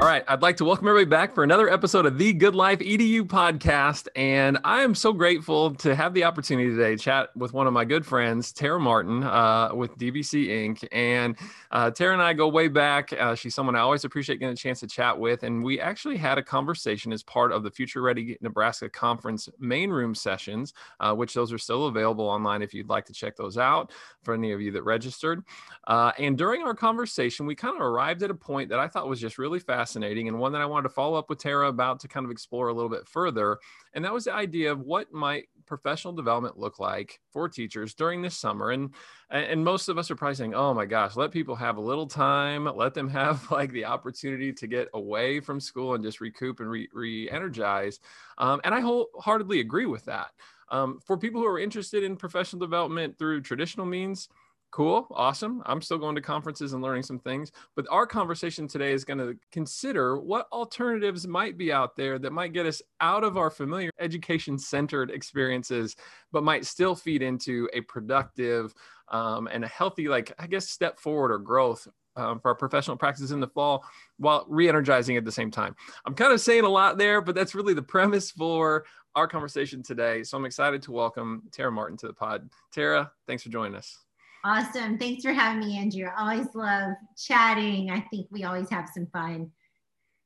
All right, I'd like to welcome everybody back for another episode of the Good Life EDU podcast. And I am so grateful to have the opportunity today to chat with one of my good friends, Tara Martin uh, with DBC Inc. And uh, Tara and I go way back. Uh, she's someone I always appreciate getting a chance to chat with. And we actually had a conversation as part of the Future Ready Nebraska Conference main room sessions, uh, which those are still available online if you'd like to check those out for any of you that registered. Uh, and during our conversation, we kind of arrived at a point that I thought was just really fascinating fascinating and one that I wanted to follow up with Tara about to kind of explore a little bit further. And that was the idea of what might professional development look like for teachers during this summer. And and most of us are probably saying, "Oh my gosh, let people have a little time, let them have like the opportunity to get away from school and just recoup and re, re-energize." Um, and I wholeheartedly agree with that. Um, for people who are interested in professional development through traditional means, Cool, awesome. I'm still going to conferences and learning some things. But our conversation today is going to consider what alternatives might be out there that might get us out of our familiar education centered experiences, but might still feed into a productive um, and a healthy, like, I guess, step forward or growth um, for our professional practices in the fall while re energizing at the same time. I'm kind of saying a lot there, but that's really the premise for our conversation today. So I'm excited to welcome Tara Martin to the pod. Tara, thanks for joining us. Awesome. Thanks for having me, Andrew. I always love chatting. I think we always have some fun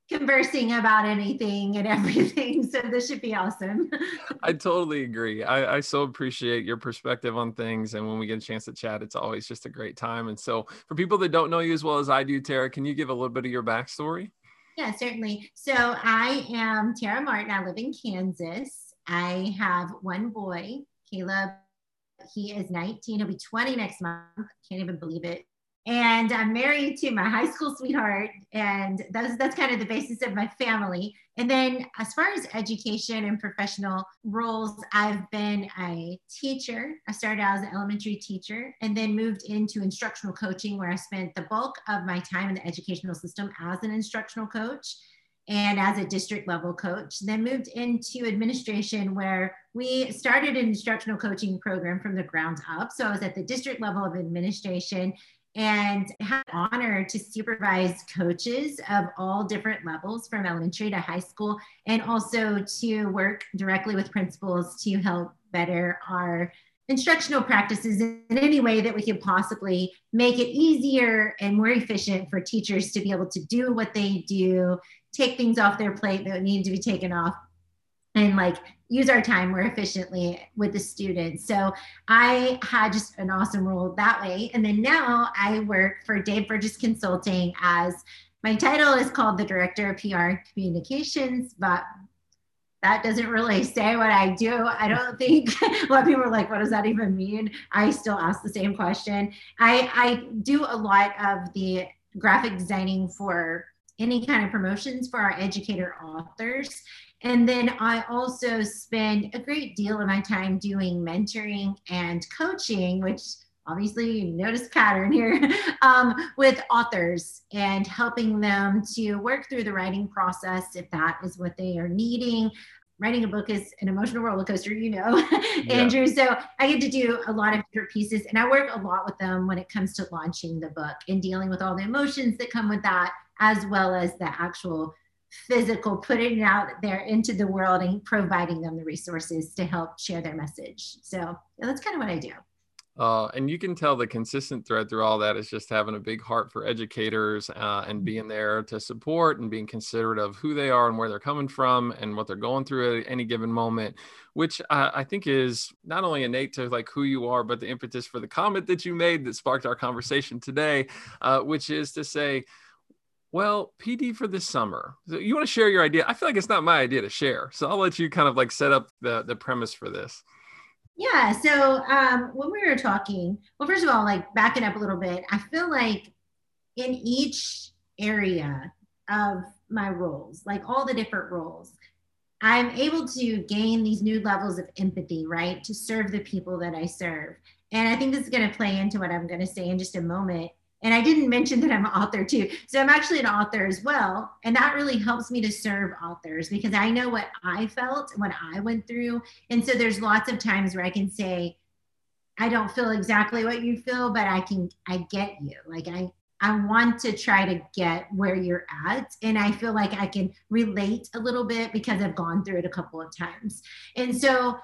conversing about anything and everything. So this should be awesome. I totally agree. I, I, so appreciate your perspective on things. And when we get a chance to chat, it's always just a great time. And so for people that don't know you as well as I do, Tara, can you give a little bit of your backstory? Yeah, certainly. So I am Tara Martin. I live in Kansas. I have one boy, Caleb he is 19. He'll be 20 next month. Can't even believe it. And I'm married to my high school sweetheart, and that's that's kind of the basis of my family. And then, as far as education and professional roles, I've been a teacher. I started out as an elementary teacher, and then moved into instructional coaching, where I spent the bulk of my time in the educational system as an instructional coach and as a district level coach. Then moved into administration where we started an instructional coaching program from the ground up. So I was at the district level of administration and had the honor to supervise coaches of all different levels from elementary to high school and also to work directly with principals to help better our instructional practices in any way that we could possibly make it easier and more efficient for teachers to be able to do what they do take things off their plate that need to be taken off and like use our time more efficiently with the students. So I had just an awesome role that way. And then now I work for Dave Burgess Consulting as my title is called the Director of PR and Communications, but that doesn't really say what I do. I don't think a lot of people are like, what does that even mean? I still ask the same question. I, I do a lot of the graphic designing for any kind of promotions for our educator authors. And then I also spend a great deal of my time doing mentoring and coaching, which obviously you notice pattern here um, with authors and helping them to work through the writing process if that is what they are needing writing a book is an emotional roller coaster, you know, yeah. Andrew. So I get to do a lot of different pieces and I work a lot with them when it comes to launching the book and dealing with all the emotions that come with that, as well as the actual physical putting it out there into the world and providing them the resources to help share their message. So that's kind of what I do. Uh, and you can tell the consistent thread through all that is just having a big heart for educators uh, and being there to support and being considerate of who they are and where they're coming from and what they're going through at any given moment, which uh, I think is not only innate to like who you are, but the impetus for the comment that you made that sparked our conversation today, uh, which is to say, well, PD for this summer. So you want to share your idea? I feel like it's not my idea to share, so I'll let you kind of like set up the the premise for this. Yeah. So um, when we were talking, well, first of all, like backing up a little bit, I feel like in each area of my roles, like all the different roles, I'm able to gain these new levels of empathy, right, to serve the people that I serve. And I think this is going to play into what I'm going to say in just a moment. And I didn't mention that I'm an author too. So I'm actually an author as well. And that really helps me to serve authors because I know what I felt, what I went through. And so there's lots of times where I can say, I don't feel exactly what you feel, but I can, I get you. Like I, I want to try to get where you're at. And I feel like I can relate a little bit because I've gone through it a couple of times. And so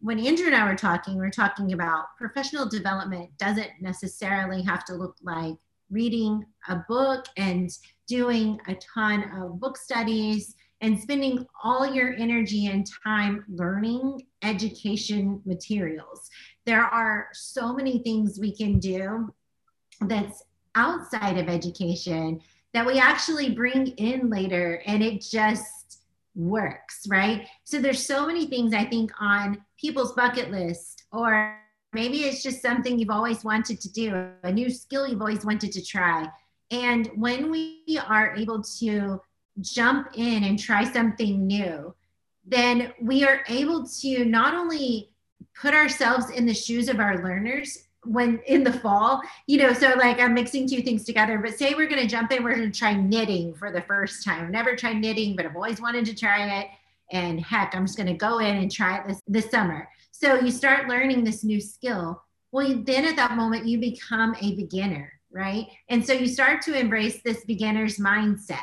when Andrew and I were talking, we are talking about professional development doesn't necessarily have to look like reading a book and doing a ton of book studies and spending all your energy and time learning education materials. There are so many things we can do that's outside of education that we actually bring in later and it just works, right? So there's so many things I think on people's bucket list or maybe it's just something you've always wanted to do, a new skill you've always wanted to try. And when we are able to jump in and try something new, then we are able to not only put ourselves in the shoes of our learners when in the fall, you know, so like I'm mixing two things together, but say we're going to jump in, we're going to try knitting for the first time. I've never tried knitting, but I've always wanted to try it. And heck, I'm just going to go in and try it this, this summer. So you start learning this new skill. Well, then at that moment, you become a beginner, right? And so you start to embrace this beginner's mindset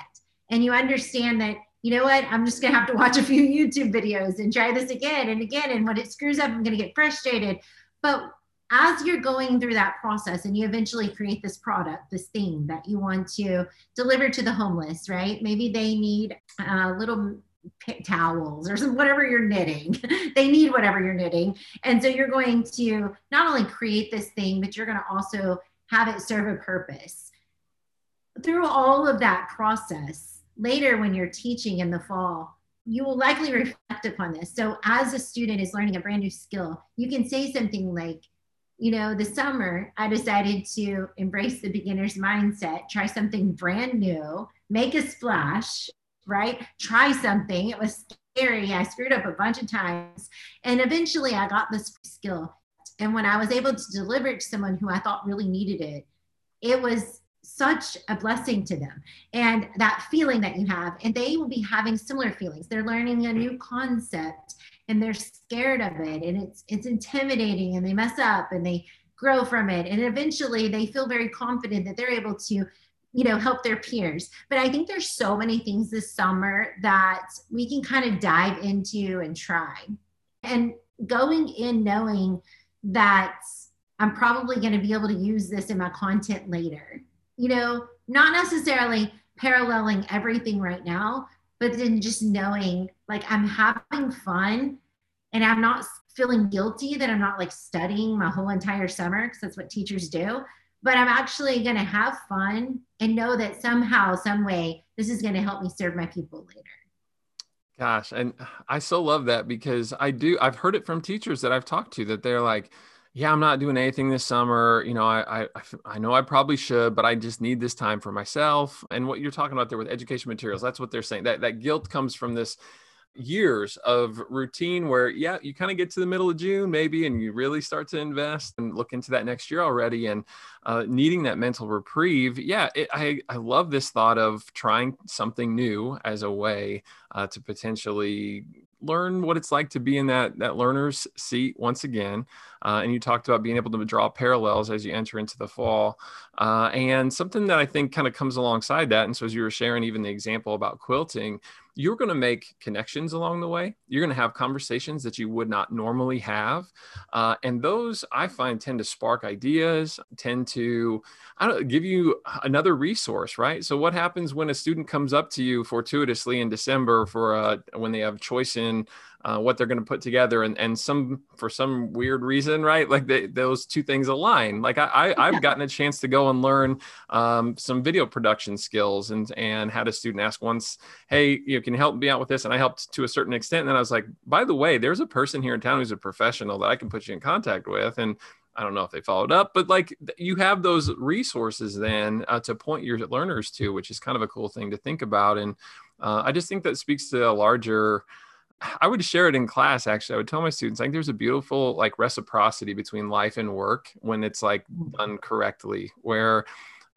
and you understand that you know what? I'm just going to have to watch a few YouTube videos and try this again and again. And when it screws up, I'm going to get frustrated. But as you're going through that process and you eventually create this product, this thing that you want to deliver to the homeless, right? Maybe they need a little towels or some, whatever you're knitting. they need whatever you're knitting. And so you're going to not only create this thing, but you're going to also have it serve a purpose. Through all of that process, later when you're teaching in the fall, you will likely reflect upon this. So as a student is learning a brand new skill, you can say something like, you know, the summer, I decided to embrace the beginner's mindset, try something brand new, make a splash, right? Try something. It was scary. I screwed up a bunch of times. And eventually I got this skill. And when I was able to deliver it to someone who I thought really needed it, it was such a blessing to them. And that feeling that you have, and they will be having similar feelings. They're learning a new concept and they're scared of it and it's it's intimidating and they mess up and they grow from it and eventually they feel very confident that they're able to you know help their peers. But i think there's so many things this summer that we can kind of dive into and try. And going in knowing that i'm probably going to be able to use this in my content later. You know not necessarily paralleling everything right now but then just knowing like I'm having fun and I'm not feeling guilty that I'm not like studying my whole entire summer because that's what teachers do. But I'm actually going to have fun and know that somehow, some way, this is going to help me serve my people later. Gosh, and I so love that because I do. I've heard it from teachers that I've talked to that they're like, yeah, I'm not doing anything this summer. You know, I, I, I know I probably should, but I just need this time for myself. And what you're talking about there with education materials, that's what they're saying. That that guilt comes from this years of routine where yeah you kind of get to the middle of june maybe and you really start to invest and look into that next year already and uh, needing that mental reprieve yeah it, I, I love this thought of trying something new as a way uh, to potentially learn what it's like to be in that that learner's seat once again uh, and you talked about being able to draw parallels as you enter into the fall uh, and something that i think kind of comes alongside that and so as you were sharing even the example about quilting you're going to make connections along the way. You're going to have conversations that you would not normally have. Uh, and those I find tend to spark ideas, tend to I don't give you another resource, right? So what happens when a student comes up to you fortuitously in December for uh, when they have choice in uh, what they're going to put together and, and some for some weird reason right? Like they, those two things align. Like I, I have gotten a chance to go and learn um, some video production skills and and had a student ask once hey you know, can you help me out with this? And I helped to a certain extent. And then I was like by the way there's a person here in town who's a professional that I can put you in contact with. And I don't know if they followed up, but like you have those resources then uh, to point your learners to, which is kind of a cool thing to think about. And uh, I just think that speaks to a larger I would share it in class actually. I would tell my students like there's a beautiful like reciprocity between life and work when it's like mm. done correctly where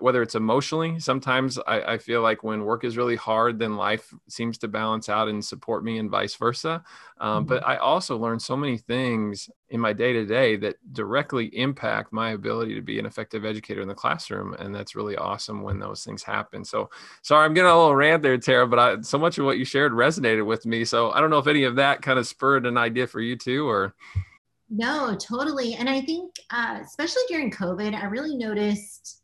whether it's emotionally. Sometimes I, I, feel like when work is really hard, then life seems to balance out and support me, and vice versa. Um, mm-hmm. But I also learn so many things in my day to day that directly impact my ability to be an effective educator in the classroom, and that's really awesome when those things happen. So, sorry, I'm getting a little rant there, Tara, but I, so much of what you shared resonated with me. So I don't know if any of that kind of spurred an idea for you too, or. No, totally. And I think, uh, especially during COVID, I really noticed,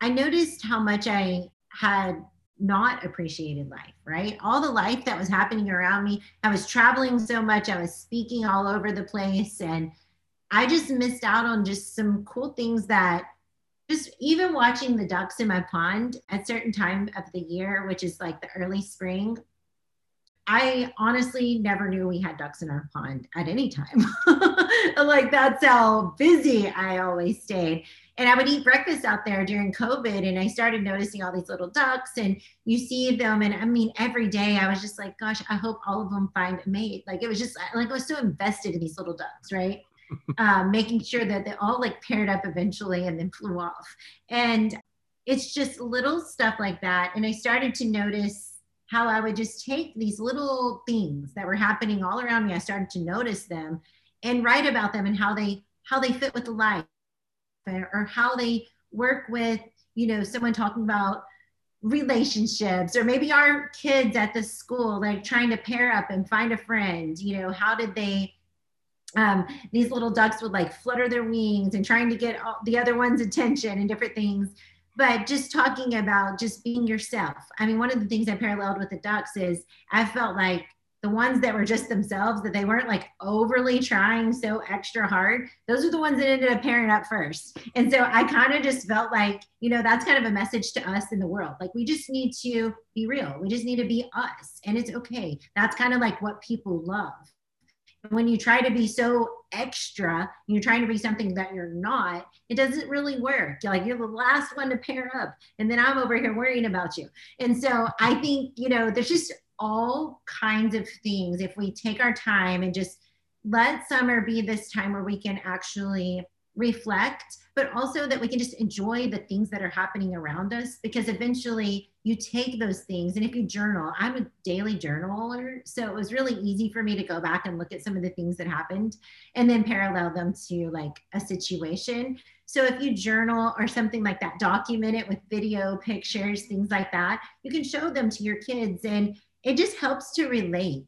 I noticed how much I had not appreciated life, right? All the life that was happening around me. I was traveling so much, I was speaking all over the place, and I just missed out on just some cool things that just even watching the ducks in my pond at certain time of the year, which is like the early spring, I honestly never knew we had ducks in our pond at any time. like that's how busy I always stayed. And I would eat breakfast out there during COVID and I started noticing all these little ducks and you see them. And I mean, every day I was just like, gosh, I hope all of them find a mate. Like it was just like I was so invested in these little ducks, right? um, making sure that they all like paired up eventually and then flew off. And it's just little stuff like that. And I started to notice how I would just take these little things that were happening all around me. I started to notice them and write about them and how they how they fit with the life or how they work with you know someone talking about relationships or maybe our kids at the school like trying to pair up and find a friend you know how did they um, these little ducks would like flutter their wings and trying to get all, the other one's attention and different things but just talking about just being yourself. I mean, one of the things I paralleled with the ducks is I felt like the ones that were just themselves, that they weren't like overly trying so extra hard, those are the ones that ended up pairing up first. And so I kind of just felt like, you know, that's kind of a message to us in the world. Like we just need to be real. We just need to be us. And it's okay. That's kind of like what people love when you try to be so extra, you're trying to be something that you're not, it doesn't really work. You're like you're the last one to pair up, and then I'm over here worrying about you. And so I think, you know, there's just all kinds of things if we take our time and just let summer be this time where we can actually reflect, but also that we can just enjoy the things that are happening around us because eventually you take those things. And if you journal, I'm a daily journaler. So it was really easy for me to go back and look at some of the things that happened and then parallel them to like a situation. So if you journal or something like that, document it with video, pictures, things like that, you can show them to your kids and it just helps to relate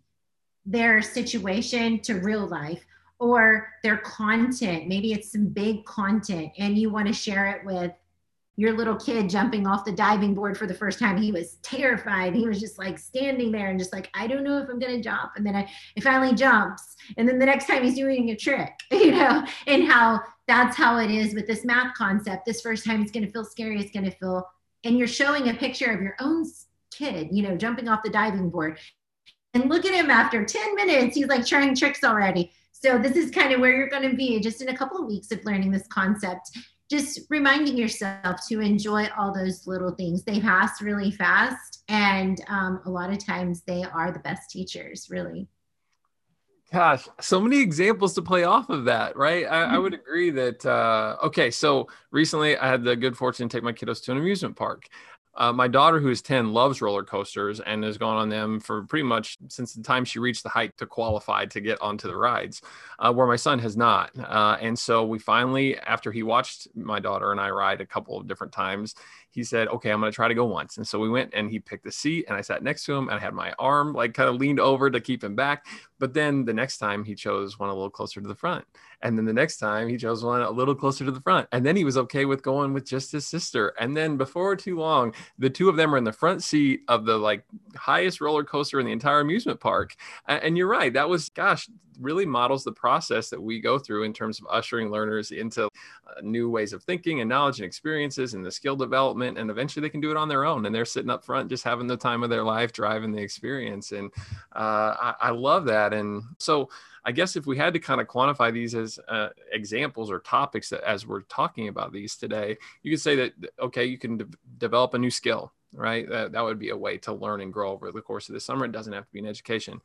their situation to real life or their content. Maybe it's some big content and you want to share it with your little kid jumping off the diving board for the first time. He was terrified. He was just like standing there and just like, I don't know if I'm going to jump. And then I, it finally jumps. And then the next time he's doing a trick, you know, and how that's how it is with this math concept. This first time it's going to feel scary. It's going to feel, and you're showing a picture of your own kid, you know, jumping off the diving board. And look at him after 10 minutes, he's like trying tricks already. So this is kind of where you're going to be just in a couple of weeks of learning this concept. Just reminding yourself to enjoy all those little things. They pass really fast, and um, a lot of times they are the best teachers, really. Gosh, so many examples to play off of that, right? I, I would agree that. Uh, okay, so recently I had the good fortune to take my kiddos to an amusement park, uh, my daughter, who is 10, loves roller coasters and has gone on them for pretty much since the time she reached the height to qualify to get onto the rides, uh, where my son has not. Uh, and so we finally, after he watched my daughter and I ride a couple of different times, he said, okay, I'm going to try to go once. And so we went and he picked a seat and I sat next to him and I had my arm like kind of leaned over to keep him back. But then the next time he chose one a little closer to the front. And then the next time he chose one a little closer to the front. And then he was okay with going with just his sister. And then before too long, the two of them are in the front seat of the like highest roller coaster in the entire amusement park. And you're right. That was, gosh, really models the process that we go through in terms of ushering learners into uh, new ways of thinking and knowledge and experiences and the skill development. And eventually they can do it on their own. And they're sitting up front, just having the time of their life, driving the experience. And uh, I, I love that. And so, I guess if we had to kind of quantify these as uh, examples or topics that, as we're talking about these today, you could say that, okay, you can de- develop a new skill, right? That, that would be a way to learn and grow over the course of the summer. It doesn't have to be an education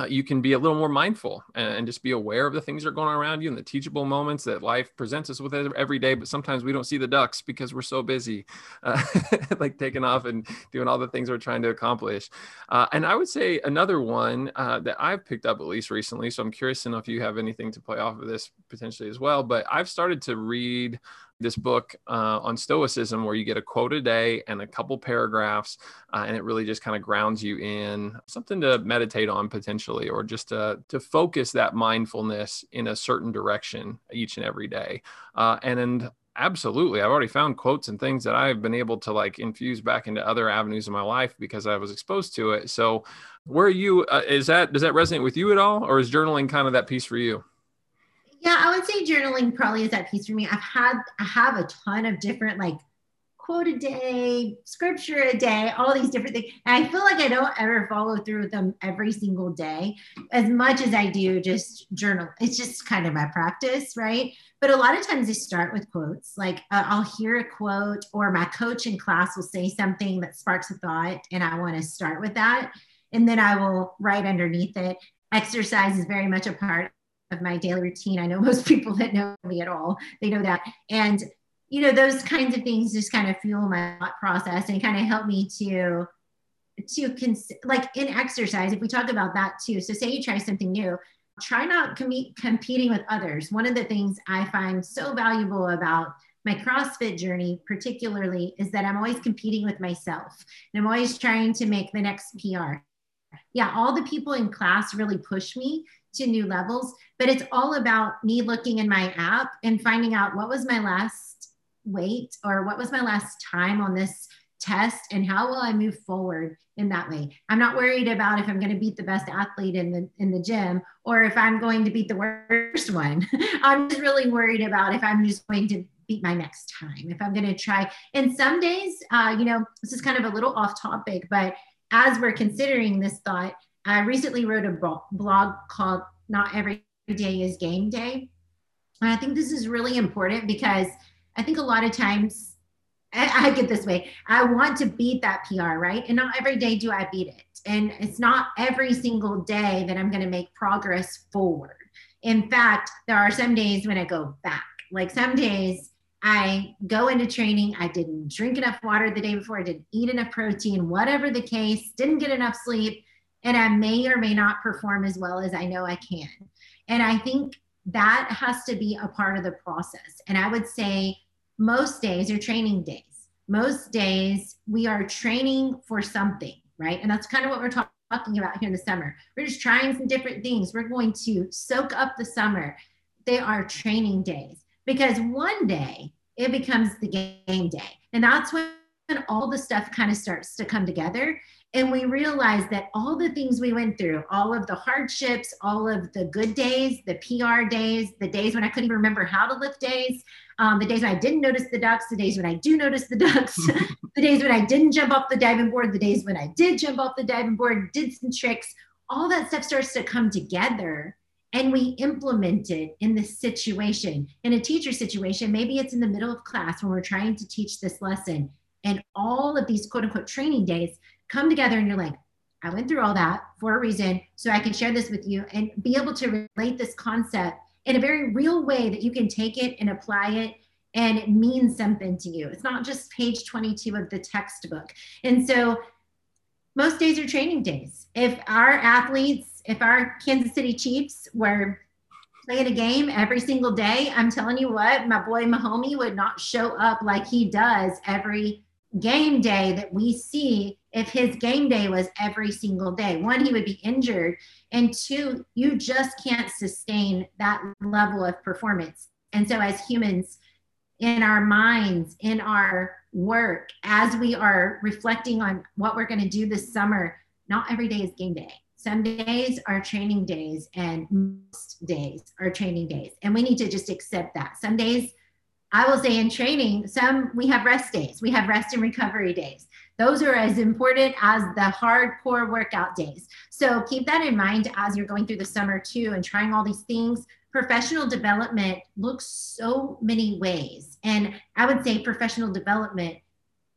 uh, you can be a little more mindful and, and, just be aware of the things that are going on around you and the teachable moments that life presents us with every day. But sometimes we don't see the ducks because we're so busy, uh, like taking off and doing all the things we're trying to accomplish. Uh, and I would say another one uh, that I've picked up at least recently. So I'm curious to know if you have anything to play off of this potentially as well. But I've started to read this book uh, on Stoicism, where you get a quote a day and a couple paragraphs, uh, and it really just kind of grounds you in something to meditate on potentially, or just to, to focus that mindfulness in a certain direction each and every day. Uh, and, and absolutely, I've already found quotes and things that I've been able to like infuse back into other avenues of my life because I was exposed to it. So, where are you? Uh, is that does that resonate with you at all, or is journaling kind of that piece for you? Yeah, I would say journaling probably is that piece for me. I've had I have a ton of different like quote a day, scripture a day, all these different things. And I feel like I don't ever follow through with them every single day as much as I do just journal. It's just kind of my practice, right? But a lot of times I start with quotes. Like uh, I'll hear a quote, or my coach in class will say something that sparks a thought, and I want to start with that. And then I will write underneath it. Exercise is very much a part of my daily routine. I know most people that know me at all, they know that. And, you know, those kinds of things just kind of fuel my thought process and kind of help me to, to cons- like in exercise, if we talk about that too. So say you try something new, try not com- competing with others. One of the things I find so valuable about my CrossFit journey, particularly, is that I'm always competing with myself and I'm always trying to make the next PR. Yeah, all the people in class really push me to new levels. But it's all about me looking in my app and finding out what was my last weight or what was my last time on this test and how will I move forward in that way. I'm not worried about if I'm going to beat the best athlete in the in the gym or if I'm going to beat the worst one. I'm just really worried about if I'm just going to beat my next time. If I'm going to try. And some days, uh, you know, this is kind of a little off topic, but as we're considering this thought, I recently wrote a blog called Not Every Day is Game Day. And I think this is really important because I think a lot of times I, get this way I want to beat that PR, right? And not every day do I beat it. And it's not every single day that I'm going to make progress forward. In fact, there are some days when I go back. Like some days I go into training, I didn't drink enough water the day before, I didn't eat enough protein, whatever the case, didn't get enough sleep and I may or may not perform as well as I know I can. And I think that has to be a part of the process. And I would say most days are training days. Most days we are training for something, right? And that's kind of what we're talking about here in the summer. We're just trying some different things. We're going to soak up the summer. They are training days because one day it becomes the game day. And that's when all the stuff kind of starts to come together and we realize that all the things we went through, all of the hardships, all of the good days, the PR days, the days when I couldn't even remember how to lift days, um, the days when I didn't notice the ducks, the days when I do notice the ducks, the days when I didn't jump off the diving board, the days when I did jump off the diving board, did some tricks, all that stuff starts to come together and we implement it in the situation in a teacher situation. Maybe it's in the middle of class when we're trying to teach this lesson and all of these quote unquote training days come together and you're like, I went through all that for a reason, so I can share this with you and be able to relate this concept in a very real way that you can take it and apply it and it means something to you. It's not just page 22 of the textbook. And so most days are training days. If our athletes, if our Kansas City Chiefs were playing a game every single day, I'm telling you what, my boy Mahomie would not show up like he does every game day that we see if his game day was every single day. One, he would be injured. And two, you just can't sustain that level of performance. And so, as humans, in our minds, in our work, as we are reflecting on what we're going to do this summer, not every day is game day. Some days are training days, and most days are training days. And we need to just accept that. Some days I will say in training, some we have rest days, we have rest and recovery days. Those are as important as the hardcore workout days. So keep that in mind as you're going through the summer too and trying all these things. Professional development looks so many ways. And I would say professional development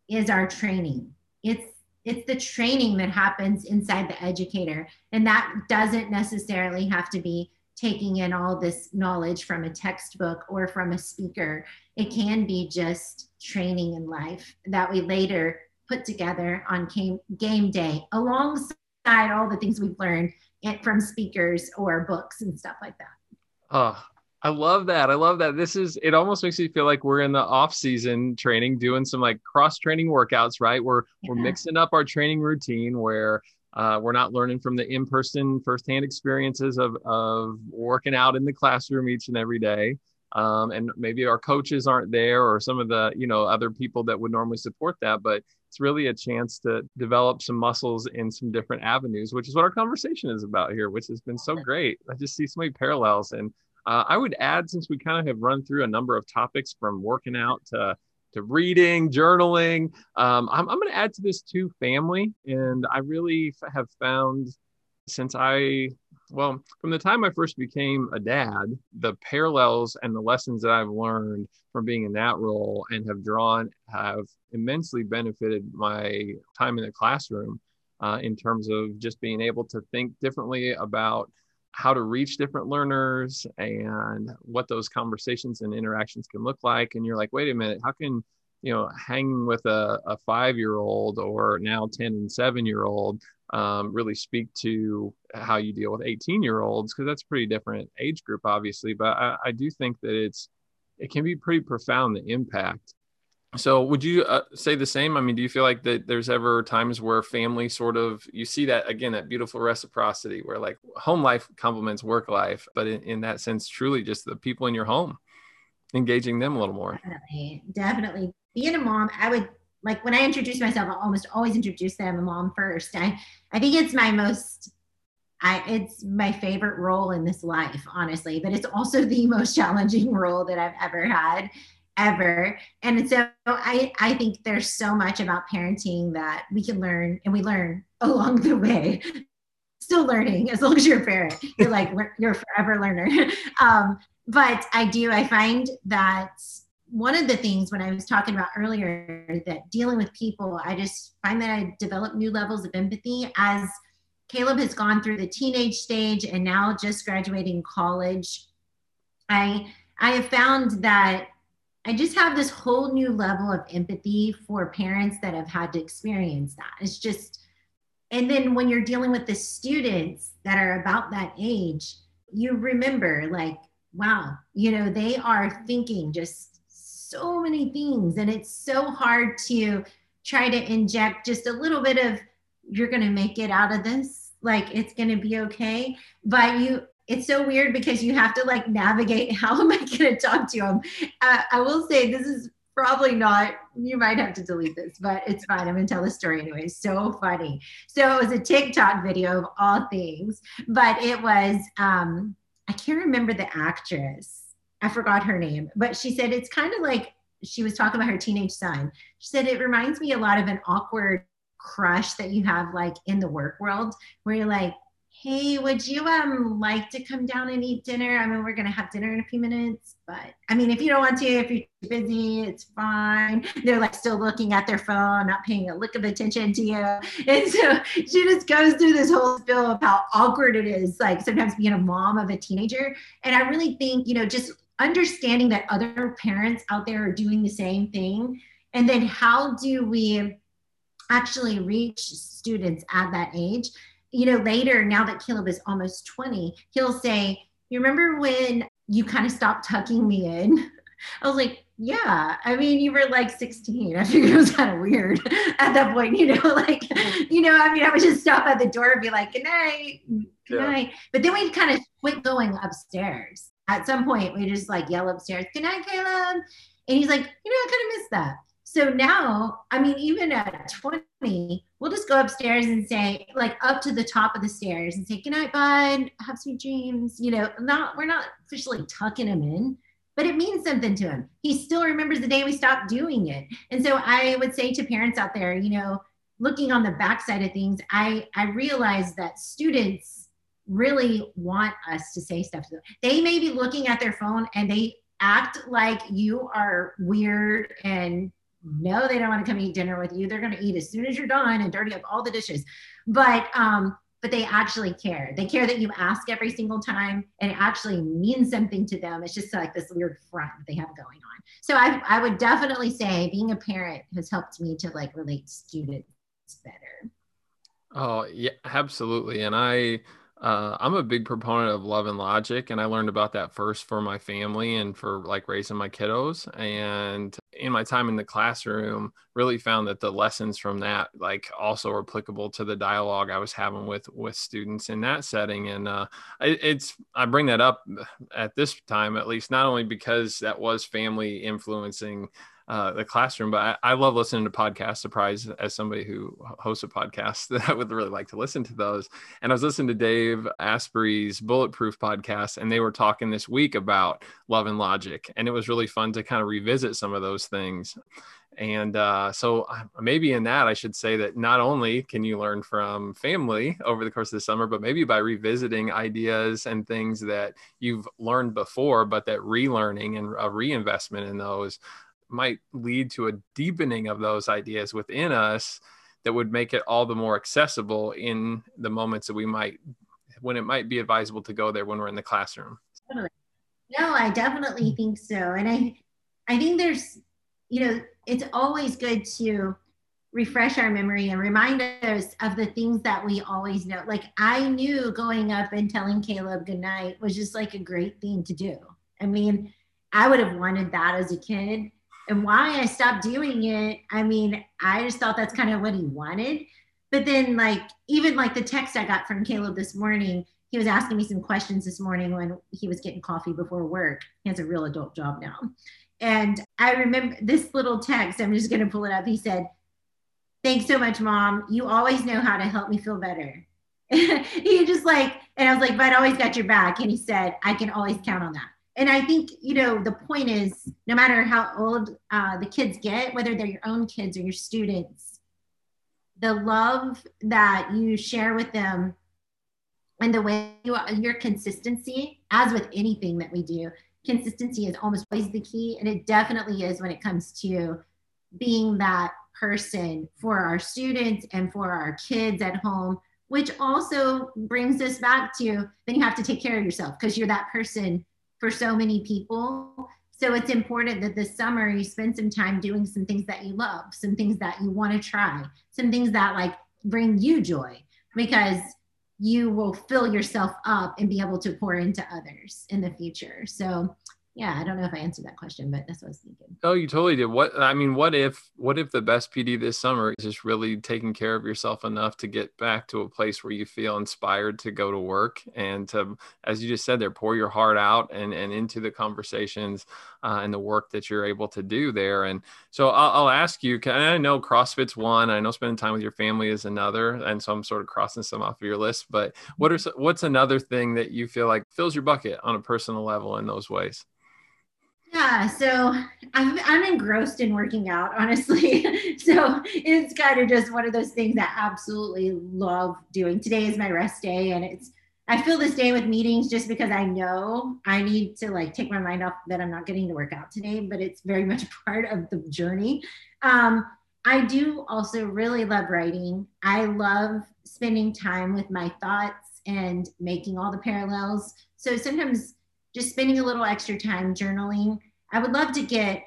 is our training. It's it's the training that happens inside the educator and that doesn't necessarily have to be taking in all this knowledge from a textbook or from a speaker it can be just training in life that we later put together on game, game day alongside all the things we've learned from speakers or books and stuff like that oh I love that. I love that. This is it almost makes me feel like we're in the off season training, doing some like cross training workouts, right? We're yeah. we're mixing up our training routine where uh, we're not learning from the in-person firsthand experiences of of working out in the classroom each and every day. Um, and maybe our coaches aren't there or some of the you know other people that would normally support that but it's really a chance to develop some muscles in some different avenues which is what our conversation is about here which has been so great. I just see so many parallels. And uh, I would add, since we kind of have run through a number of topics from working out to to reading, journaling, um, I'm, I'm going to add to this too family. And I really have found since I, well, from the time I first became a dad, the parallels and the lessons that I've learned from being in that role and have drawn have immensely benefited my time in the classroom uh, in terms of just being able to think differently about how to reach different learners and what those conversations and interactions can look like. And you're like wait a minute how can you know hanging with a, a five year old or now 10 and 7 year old um, really speak to how you deal with 18 year olds because that's a pretty different age group obviously but I, I do think that it's it can be pretty profound the impact so would you uh, say the same? I mean do you feel like that there's ever times where family sort of you see that again that beautiful reciprocity where like home life complements work life but in, in that sense truly just the people in your home engaging them a little more? Definitely definitely. Being a mom i would like when i introduce myself i almost always introduce them a mom first. I i think it's my most I, it's my favorite role in this life, honestly, but it's also the most challenging role that I've ever had ever. And so I, I think there's so much about parenting that we can learn and we learn along the way. Still learning as long as you're a parent, you're like, you're a forever learner. Um, but I do, I find that one of the things when I was talking about earlier that dealing with people, I just find that I develop new levels of empathy as Caleb has gone through the teenage stage and now just graduating college. I I have found that I just have this whole new level of empathy for parents that have had to experience that. It's just, and then when you're dealing with the students that are about that age, you remember, like, wow, you know, they are thinking just so many things. And it's so hard to try to inject just a little bit of, you're going to make it out of this. Like, it's going to be okay. But you, it's so weird because you have to like navigate how am I going to talk to him. Uh, I will say this is probably not, you might have to delete this, but it's fine. I'm going to tell the story anyway. So funny. So it was a TikTok video of all things, but it was, um, I can't remember the actress. I forgot her name, but she said it's kind of like she was talking about her teenage son. She said it reminds me a lot of an awkward crush that you have like in the work world where you're like, hey, would you um like to come down and eat dinner? I mean, we're gonna have dinner in a few minutes, but I mean, if you don't want to, if you're busy, it's fine. They're like still looking at their phone, not paying a lick of attention to you. And so she just goes through this whole spill of how awkward it is, like sometimes being a mom of a teenager. And I really think, you know, just understanding that other parents out there are doing the same thing. And then how do we actually reach students at that age you know, later, now that Caleb is almost 20, he'll say, You remember when you kind of stopped tucking me in? I was like, yeah, I mean, you were like 16. I figured it was kind of weird at that point, you know, like, you know, I mean, I would just stop at the door and be like, good night, good yeah. night. But then we kind of quit going upstairs. At some point, we just like yell upstairs, good night, Caleb. And he's like, you know, I kind of miss that. So now, I mean, even at 20, we'll just go upstairs and say, like, up to the top of the stairs and say, "Good night, bud. Have sweet dreams." You know, not we're not officially tucking him in, but it means something to him. He still remembers the day we stopped doing it. And so I would say to parents out there, you know, looking on the backside of things, I I realize that students really want us to say stuff to them. They may be looking at their phone and they act like you are weird and no, they don't want to come eat dinner with you. They're going to eat as soon as you're done and dirty up all the dishes. But um, but they actually care. They care that you ask every single time and it actually means something to them. It's just like this weird front that they have going on. So I, I would definitely say being a parent has helped me to like relate students better. Oh, yeah, absolutely. And I, uh, I'm a big proponent of love and logic, and I learned about that first for my family and for like raising my kiddos. And in my time in the classroom, really found that the lessons from that like also are applicable to the dialogue I was having with with students in that setting. And uh, it, it's I bring that up at this time, at least, not only because that was family influencing uh, the classroom. But I, I, love listening to podcasts. Surprise, as somebody who hosts a podcast, that I would really like to listen to those. And I was listening to Dave Asprey's Bulletproof podcast, and they were talking this week about love and logic, and it was really fun to kind of revisit some of those things. And uh, so uh, maybe in that, I should say that not only can you learn from family over the course of the summer, but maybe by revisiting ideas and things that you've learned before, but that relearning and a reinvestment in those might lead to a deepening of those ideas within us that would make it all the more accessible in the moments that we might when it might be advisable to go there when we're in the classroom. No i definitely think so. And i i think there's you know it's always good to refresh our memory and remind us of the things that we always know. Like i knew going up and telling caleb goodnight was just like a great thing to do. I mean i would have wanted that as a kid and why I stopped doing it, I mean, I just thought that's kind of what he wanted. But then, like, even like the text I got from Caleb this morning, he was asking me some questions this morning when he was getting coffee before work. He has a real adult job now. And I remember this little text, I'm just going to pull it up. He said, Thanks so much, mom. You always know how to help me feel better. he just like, and I was like, but I always got your back. And he said, I can always count on that and I think you know the point is no matter how old uh, the kids get, whether they're your own kids or your students, the love that you share with them and the way you your consistency, as with anything that we do, consistency is almost always the key, and it definitely is when it comes to being that person for our students and for our kids at home which also brings us back to then you have to take care of yourself because you're that person for so many people. So it's important that this summer you spend some time doing some things that you love, some things that you want to try, some things that like bring you joy because you will fill yourself up and be able to pour into others in the future. So yeah, I don't know if I answered that question, but that's what I was thinking. Oh, you totally did. What I mean, what if what if the best PD this summer is just really taking care of yourself enough to get back to a place where you feel inspired to go to work and to, as you just said there, pour your heart out and and into the conversations uh, and the work that you're able to do there. And so I'll, I'll ask you. Can I know CrossFit's one. I know spending time with your family is another, and so I'm sort of crossing some off of your list. But what are what's another thing that you feel like fills your bucket on a personal level in those ways? Yeah, so I'm, I'm engrossed in working out, honestly. so it's kind of just one of those things that I absolutely love doing. Today is my rest day, and it's I fill this day with meetings just because I know I need to like take my mind off that I'm not getting to work out today, but it's very much part of the journey. Um, I do also really love writing. I love spending time with my thoughts and making all the parallels. So sometimes just spending a little extra time journaling. I would love to get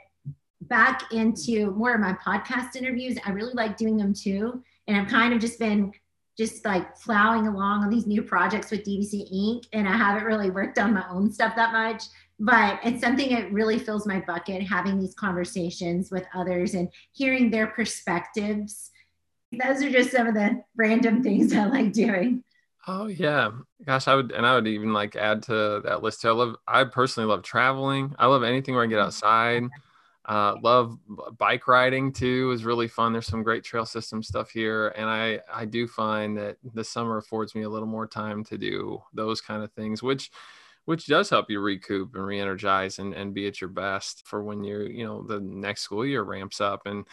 back into more of my podcast interviews. I really like doing them too. And I've kind of just been just like plowing along on these new projects with DBC Inc. And I haven't really worked on my own stuff that much, but it's something that really fills my bucket having these conversations with others and hearing their perspectives. Those are just some of the random things I like doing. Oh yeah, gosh, I would, and I would even like add to that list. Too. I love, I personally love traveling. I love anything where I get outside. Uh, love bike riding too is really fun. There's some great trail system stuff here, and I I do find that the summer affords me a little more time to do those kind of things, which which does help you recoup and re-energize and, and be at your best for when you're you know the next school year ramps up and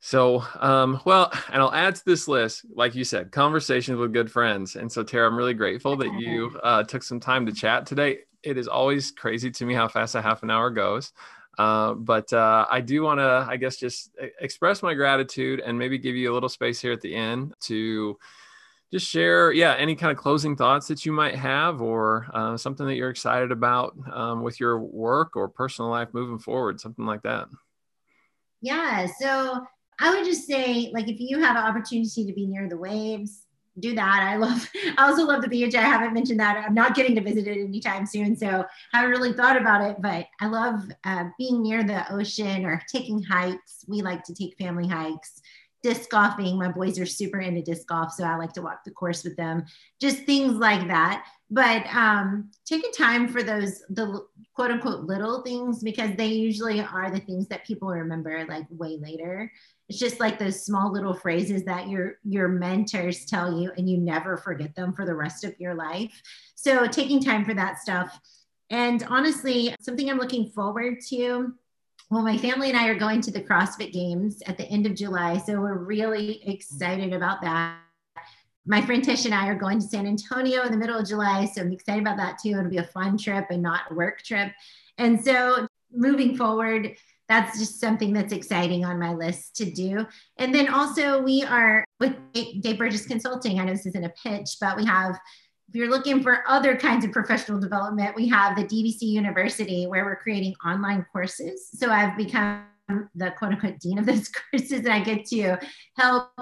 so, um, well, and I'll add to this list, like you said, conversations with good friends. And so, Tara, I'm really grateful that you uh, took some time to chat today. It is always crazy to me how fast a half an hour goes. Uh, but uh, I do want to, I guess, just express my gratitude and maybe give you a little space here at the end to just share, yeah, any kind of closing thoughts that you might have or uh, something that you're excited about um, with your work or personal life moving forward, something like that. Yeah. So I would just say, like, if you have an opportunity to be near the waves, do that. I love, I also love the beach. I haven't mentioned that. I'm not getting to visit it anytime soon. So haven't really thought about it, but I love uh, being near the ocean or taking hikes. We like to take family hikes disc golfing. My boys are super into disc golf, so I like to walk the course with them. Just things like that. But um, taking time for those the quote unquote little things because they usually are the things that people remember like way later. It's just like those small little phrases that your your mentors tell you and you never forget them for the rest of your life. So taking time for that stuff. And honestly, something I'm looking forward to well, my family and I are going to the CrossFit Games at the end of July. So we're really excited about that. My friend Tish and I are going to San Antonio in the middle of July. So I'm excited about that too. It'll be a fun trip and not a work trip. And so moving forward, that's just something that's exciting on my list to do. And then also, we are with Dave Burgess Consulting. I know this isn't a pitch, but we have if you're looking for other kinds of professional development, we have the DBC University where we're creating online courses. So I've become the quote unquote dean of those courses, and I get to help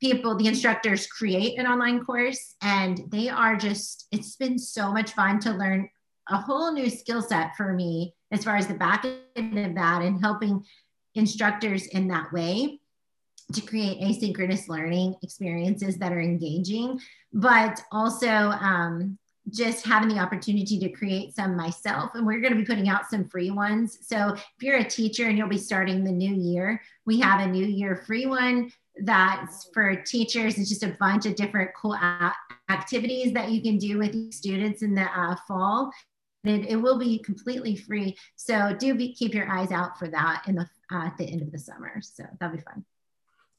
people, the instructors, create an online course. And they are just, it's been so much fun to learn a whole new skill set for me as far as the back end of that and helping instructors in that way to create asynchronous learning experiences that are engaging, but also um, just having the opportunity to create some myself. And we're going to be putting out some free ones. So if you're a teacher and you'll be starting the new year, we have a new year free one that's for teachers. It's just a bunch of different cool activities that you can do with students in the uh, fall. It, it, will be completely free. So do be, keep your eyes out for that in the uh, at the end of the summer. So that'll be fun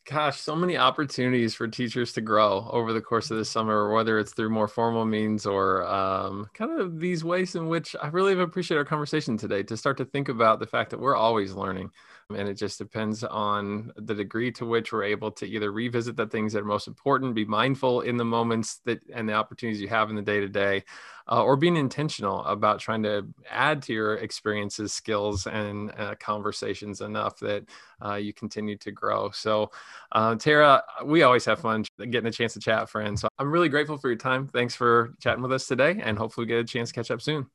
gosh, so many opportunities for teachers to grow over the course of the summer, whether it's through more formal means or um, kind of these ways in which I really appreciate our conversation today to start to think about the fact that we're always learning. And it just depends on the degree to which we're able to either revisit the things that are most important, be mindful in the moments that and the opportunities you have in the day to day, or being intentional about trying to add to your experiences, skills, and uh, conversations enough that uh, you continue to grow. So, uh, Tara, we always have fun getting a chance to chat, friends. So I'm really grateful for your time. Thanks for chatting with us today, and hopefully, get a chance to catch up soon.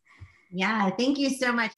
Yeah, thank you so much.